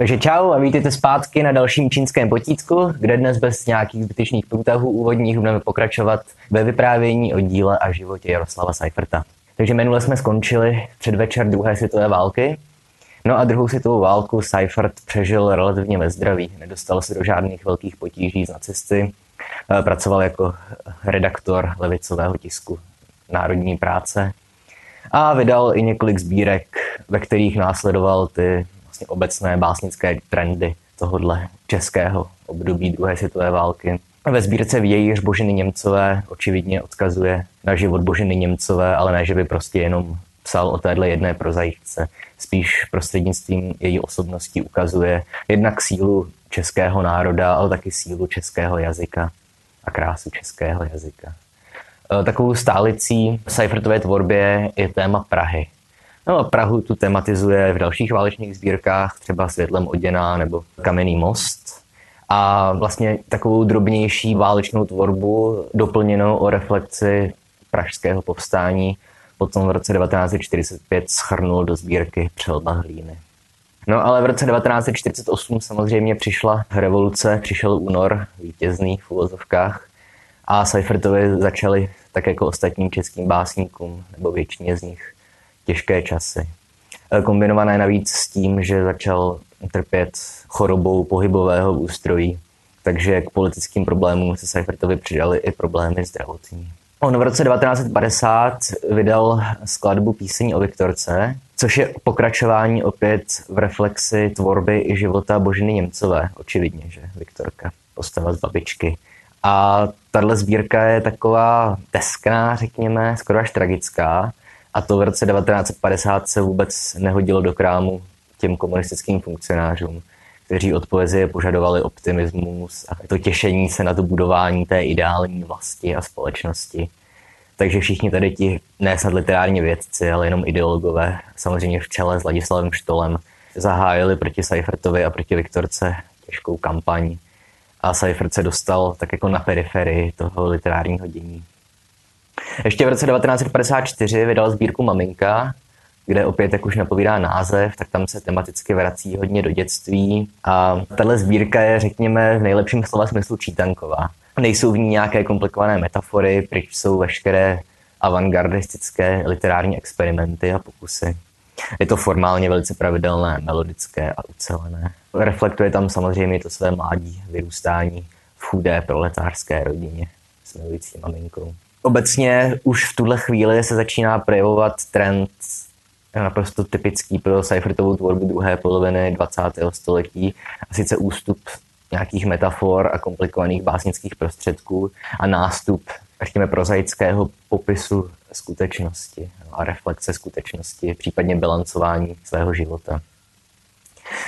Takže čau a vítejte zpátky na dalším čínském potítku, kde dnes bez nějakých zbytečných průtahů úvodních budeme pokračovat ve vyprávění o díle a životě Jaroslava Seiferta. Takže minule jsme skončili předvečer druhé světové války. No a druhou světovou válku Seifert přežil relativně ve zdraví. Nedostal se do žádných velkých potíží z nacisty. Eh, pracoval jako redaktor levicového tisku Národní práce a vydal i několik sbírek, ve kterých následoval ty vlastně obecné básnické trendy tohohle českého období druhé světové války. Ve sbírce Vějíř Božiny Němcové očividně odkazuje na život Božiny Němcové, ale ne, že by prostě jenom psal o téhle jedné prozajíčce. Spíš prostřednictvím její osobnosti ukazuje jednak sílu českého národa, ale taky sílu českého jazyka a krásu českého jazyka. E, takovou stálicí Seifertové tvorbě je téma Prahy. No a Prahu tu tematizuje v dalších válečných sbírkách, třeba Světlem oděná nebo Kamenný most. A vlastně takovou drobnější válečnou tvorbu doplněnou o reflekci pražského povstání potom v roce 1945 schrnul do sbírky Přelba hlíny. No ale v roce 1948 samozřejmě přišla revoluce, přišel únor vítězný v uvozovkách a Seifertovi začaly tak jako ostatním českým básníkům, nebo většině z nich, těžké časy. E, kombinované navíc s tím, že začal trpět chorobou pohybového ústrojí, takže k politickým problémům se Seifertovi přidali i problémy zdravotní. On v roce 1950 vydal skladbu písení o Viktorce, což je pokračování opět v reflexi tvorby i života Božiny Němcové, očividně, že Viktorka, postava z babičky. A tahle sbírka je taková teskná, řekněme, skoro až tragická. A to v roce 1950 se vůbec nehodilo do krámu těm komunistickým funkcionářům, kteří od poezie požadovali optimismus a to těšení se na to budování té ideální vlasti a společnosti. Takže všichni tady ti, ne snad literární vědci, ale jenom ideologové, samozřejmě v čele s Ladislavem Štolem, zahájili proti Seifertovi a proti Viktorce těžkou kampaň a Seifert se dostal tak jako na periferii toho literárního dění. Ještě v roce 1954 vydal sbírku Maminka, kde opět, jak už napovídá název, tak tam se tematicky vrací hodně do dětství. A tahle sbírka je, řekněme, v nejlepším slova smyslu čítanková. Nejsou v ní nějaké komplikované metafory, pryč jsou veškeré avantgardistické literární experimenty a pokusy. Je to formálně velice pravidelné, melodické a ucelené. Reflektuje tam samozřejmě to své mládí, vyrůstání v chudé proletářské rodině s milující maminkou. Obecně už v tuhle chvíli se začíná projevovat trend naprosto typický pro Seifertovou tvorbu druhé poloviny 20. století, a sice ústup nějakých metafor a komplikovaných básnických prostředků a nástup, řekněme, prozaického popisu skutečnosti a reflexe skutečnosti, případně bilancování svého života.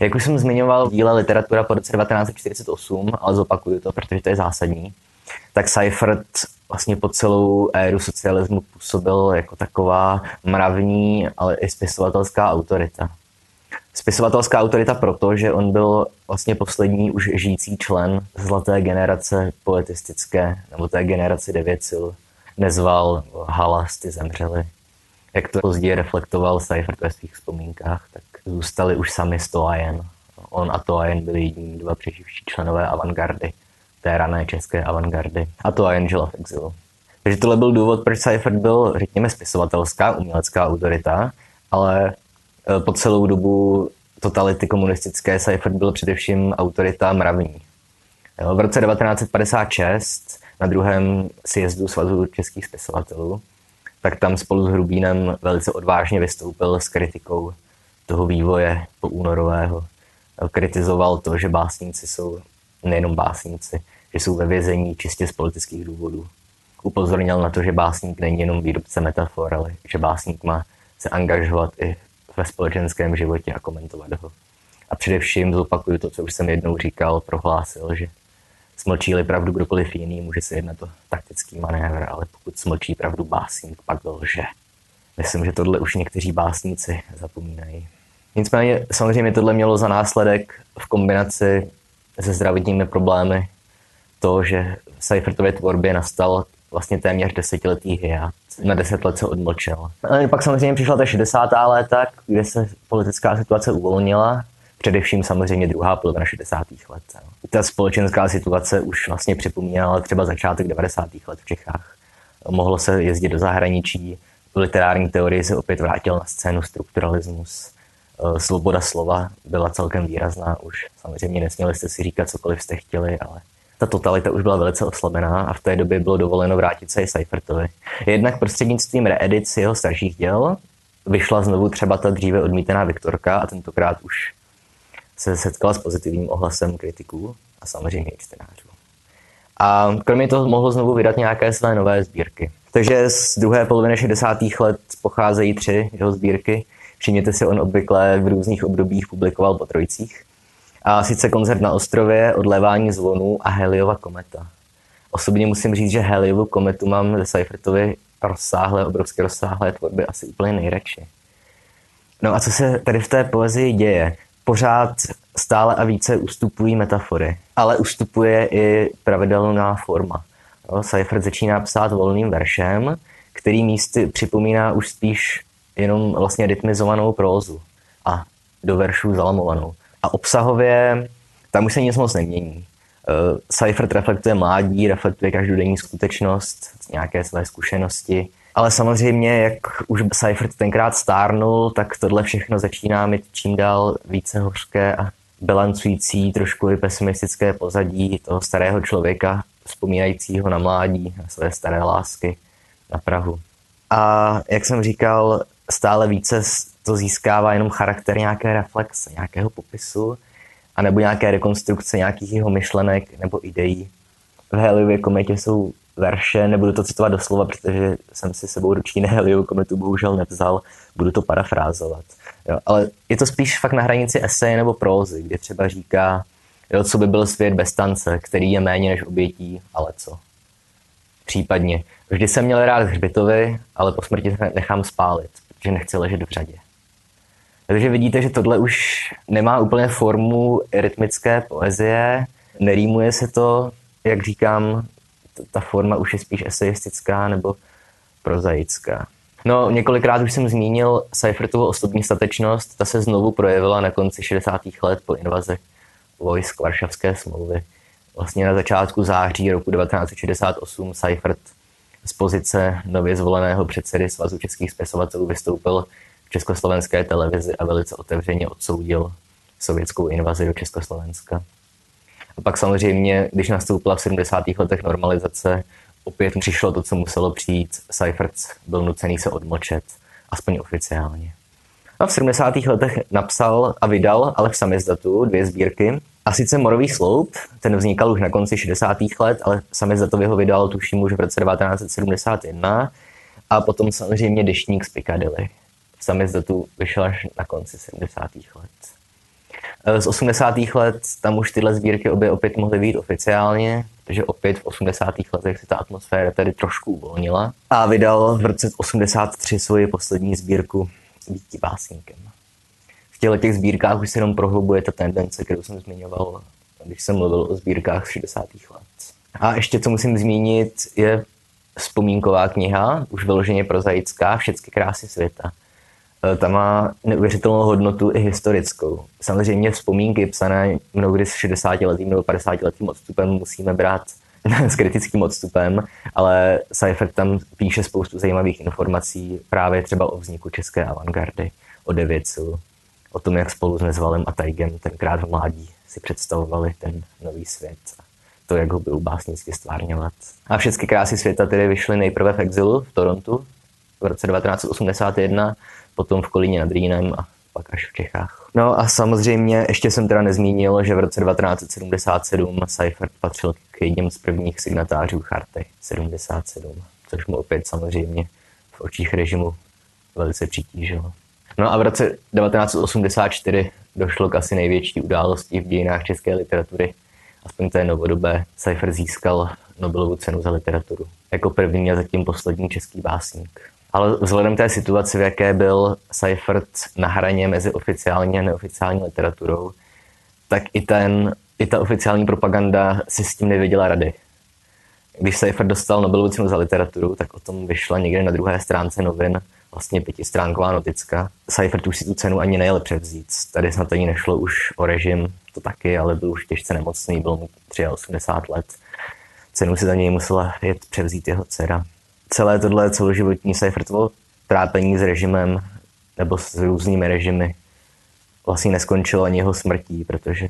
Jak už jsem zmiňoval díle literatura po roce 1948, ale zopakuju to, protože to je zásadní, tak Seifert vlastně po celou éru socialismu působil jako taková mravní, ale i spisovatelská autorita. Spisovatelská autorita proto, že on byl vlastně poslední už žijící člen zlaté generace poetistické, nebo té generace Devěcil. Nezval Halas, ty zemřeli. Jak to později reflektoval Seifert ve svých vzpomínkách, tak zůstali už sami Stoajen. On a Toajen byli jediní dva přeživší členové avantgardy, té rané české avantgardy. A Toajen žila v exilu. Takže tohle byl důvod, proč Seifert byl, řekněme, spisovatelská, umělecká autorita, ale e, po celou dobu totality komunistické Seifert byl především autorita mravní. V roce 1956 na druhém sjezdu Svazu českých spisovatelů, tak tam spolu s Hrubínem velice odvážně vystoupil s kritikou toho vývoje po únorového. Kritizoval to, že básníci jsou nejenom básníci, že jsou ve vězení čistě z politických důvodů. Upozornil na to, že básník není jenom výrobce metafor, ale že básník má se angažovat i ve společenském životě a komentovat ho. A především zopakuju to, co už jsem jednou říkal, prohlásil, že smlčí-li pravdu kdokoliv jiný, může se jednat o taktický manévr, ale pokud smlčí pravdu básník, pak lže. Myslím, že tohle už někteří básníci zapomínají. Nicméně samozřejmě tohle mělo za následek v kombinaci se zdravotními problémy to, že v Seifertově tvorbě nastal vlastně téměř desetiletý hiat. Na deset let se odmlčel. Ale pak samozřejmě přišla ta 60. léta, kde se politická situace uvolnila, Především samozřejmě druhá polovina 60. let. Ta společenská situace už vlastně připomínala třeba začátek 90. let v Čechách. Mohlo se jezdit do zahraničí, v literární teorii se opět vrátil na scénu strukturalismus. Eh, svoboda slova byla celkem výrazná už. Samozřejmě nesměli jste si říkat cokoliv jste chtěli, ale ta totalita už byla velice oslabená a v té době bylo dovoleno vrátit se i Seifertovi. Jednak prostřednictvím reedic jeho starších děl vyšla znovu třeba ta dříve odmítaná Viktorka a tentokrát už se setkala s pozitivním ohlasem kritiků a samozřejmě i čtenářů. A kromě toho mohl znovu vydat nějaké své nové sbírky. Takže z druhé poloviny 60. let pocházejí tři jeho sbírky. Všimněte si, on obvykle v různých obdobích publikoval po trojcích. A sice koncert na ostrově, odlévání zvonů a Heliova kometa. Osobně musím říct, že Heliovu kometu mám ze Seifertovy rozsáhlé, obrovské rozsáhlé tvorby asi úplně nejradši. No a co se tady v té poezii děje? Pořád stále a více ustupují metafory, ale ustupuje i pravidelná forma. No, Seifert začíná psát volným veršem, který místy připomíná už spíš jenom vlastně rytmizovanou prózu a do veršů zalamovanou. A obsahově tam už se nic moc nemění. Uh, Seifert reflektuje mládí, reflektuje každodenní skutečnost, nějaké své zkušenosti. Ale samozřejmě, jak už Seifert tenkrát stárnul, tak tohle všechno začíná mít čím dál více hořké a bilancující trošku i pesimistické pozadí toho starého člověka, vzpomínajícího na mládí, na své staré lásky, na Prahu. A jak jsem říkal, stále více to získává jenom charakter nějaké reflexe, nějakého popisu, anebo nějaké rekonstrukce nějakých jeho myšlenek nebo ideí. V Heliově kometě jsou verše, nebudu to citovat doslova, protože jsem si sebou ruční Heliovou kometu bohužel nevzal, budu to parafrázovat. Jo, ale je to spíš fakt na hranici eseje nebo prózy, kde třeba říká, jo, co by byl svět bez tance, který je méně než obětí, ale co. Případně. Vždy jsem měl rád hřbitovy, ale po smrti nechám spálit, protože nechci ležet v řadě. Takže vidíte, že tohle už nemá úplně formu rytmické poezie, nerýmuje se to, jak říkám, ta forma už je spíš eseistická nebo prozaická. No, několikrát už jsem zmínil Seifertovu osobní statečnost, ta se znovu projevila na konci 60. let po invazi vojsk Varšavské smlouvy. Vlastně na začátku září roku 1968 Seifert z pozice nově zvoleného předsedy Svazu českých spisovatelů vystoupil v československé televizi a velice otevřeně odsoudil sovětskou invazi do Československa. A pak samozřejmě, když nastoupila v 70. letech normalizace, opět přišlo to, co muselo přijít. Seifert byl nucený se odmlčet, aspoň oficiálně. A v 70. letech napsal a vydal ale v samizdatu dvě sbírky. A sice Morový sloup, ten vznikal už na konci 60. let, ale samizdatově ho vydal tuším už v roce 1971. A potom samozřejmě Deštník z Piccadilly. V samizdatu vyšel až na konci 70. let. Z 80. let tam už tyhle sbírky obě opět mohly být oficiálně, takže opět v 80. letech se ta atmosféra tady trošku uvolnila a vydal v roce 83 svoji poslední sbírku Býti básníkem. V těchto těch sbírkách už se jenom prohlubuje ta tendence, kterou jsem zmiňoval, když jsem mluvil o sbírkách z 60. let. A ještě, co musím zmínit, je vzpomínková kniha, už vyloženě prozaická, Všechny krásy světa. E, ta má neuvěřitelnou hodnotu i historickou. Samozřejmě vzpomínky psané mnohdy s 60 letým nebo 50 letým odstupem musíme brát s kritickým odstupem, ale Seifert tam píše spoustu zajímavých informací právě třeba o vzniku české avantgardy, o Devěcu, o tom, jak spolu s Nezvalem a Tajgem tenkrát v mládí si představovali ten nový svět to, jak ho byl básnicky stvárňovat. A všechny krásy světa tedy vyšly nejprve v exilu v Torontu v roce 1981, potom v Kolíně nad Rýnem a pak až v Čechách. No a samozřejmě ještě jsem teda nezmínil, že v roce 1977 Seifert patřil k jedním z prvních signatářů Charty 77, což mu opět samozřejmě v očích režimu velice přitížilo. No a v roce 1984 došlo k asi největší události v dějinách české literatury, aspoň té novodobé. Seifert získal Nobelovu cenu za literaturu. Jako první a zatím poslední český básník. Ale vzhledem té situaci, v jaké byl Seifert na hraně mezi oficiální a neoficiální literaturou, tak i, ten, i ta oficiální propaganda si s tím nevěděla rady. Když Seifert dostal Nobelovu cenu za literaturu, tak o tom vyšla někde na druhé stránce novin vlastně pětistránková noticka. Seifert už si tu cenu ani nejel převzít. Tady snad ani nešlo už o režim, to taky, ale byl už těžce nemocný, byl mu 83 let. Cenu si za něj musela jet převzít jeho dcera. Celé tohle celoživotní Seifertovo trápení s režimem nebo s různými režimy vlastně neskončilo ani jeho smrtí, protože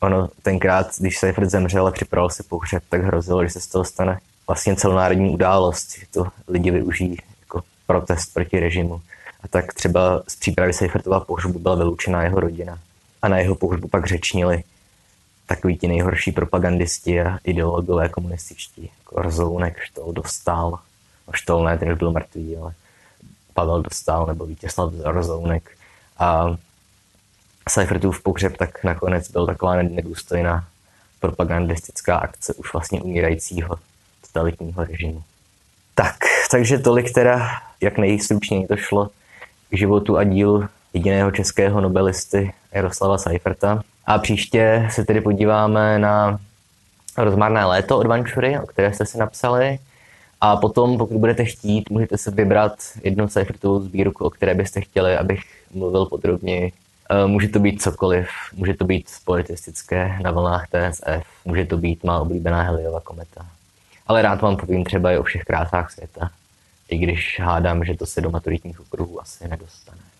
ono tenkrát, když Seifert zemřel a připravil si pohřeb, tak hrozilo, že se z toho stane vlastně celonárodní událost, že to lidi využijí protest proti režimu. A tak třeba z přípravy Seifertova pohřbu byla vyloučena jeho rodina. A na jeho pohřbu pak řečnili takový ti nejhorší propagandisti a ideologové komunističtí, jako Rozounek, Štol, Dostal. No Štol ne, ten už byl mrtvý, ale Pavel Dostal nebo Vítězslav Rozounek. A Seifertův pohřeb tak nakonec byl taková nedůstojná propagandistická akce už vlastně umírajícího totalitního režimu. Tak, takže tolik teda, jak nejstručněji to šlo k životu a dílu jediného českého nobelisty Jaroslava Seiferta. A příště se tedy podíváme na rozmarné léto od Vančury, o které jste si napsali. A potom, pokud budete chtít, můžete se vybrat jednu Seifertovou sbírku, o které byste chtěli, abych mluvil podrobněji. E, může to být cokoliv, může to být politistické na vlnách TSF, může to být má oblíbená Heliova kometa. Ale rád vám povím třeba i o všech krásách světa, i když hádám, že to se do maturitních okruhů asi nedostane.